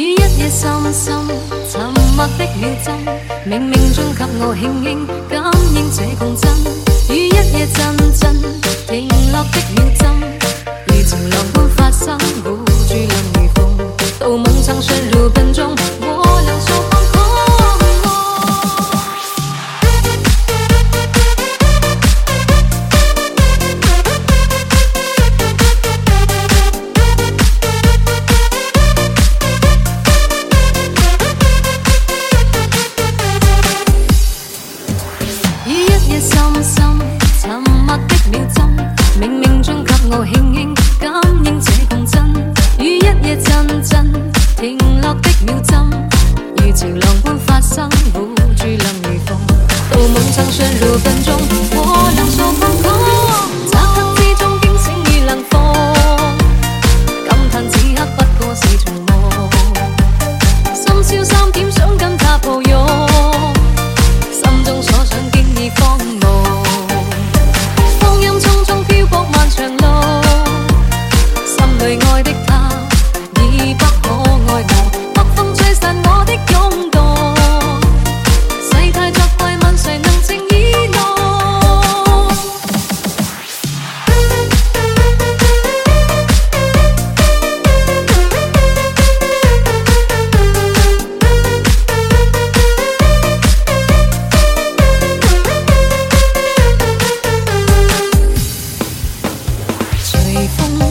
雨一夜深深，沉默的秒针，冥冥中给我轻轻感应这共振。雨一夜阵阵，停落的秒针，如潮浪般发生，无住难如风，到梦曾信如。深深沉默的秒针，冥冥中给我感应，感应这共振。雨一夜阵阵，停落的秒针，如潮浪般发生，苦注定如风。到梦曾相如笨钟。我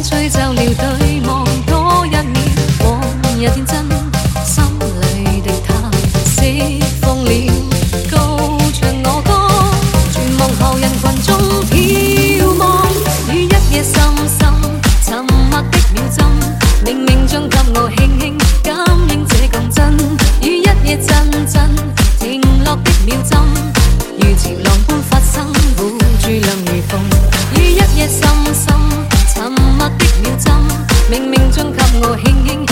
追就了對望多一面，往日天真，心裏的他釋放了，高唱我歌，絕望後人群中飄望，於一夜深深沉默的秒針，冥冥中給我輕輕感應這共振，於一夜陣陣停落的秒針，如潮落。秒针，冥冥中给我轻轻。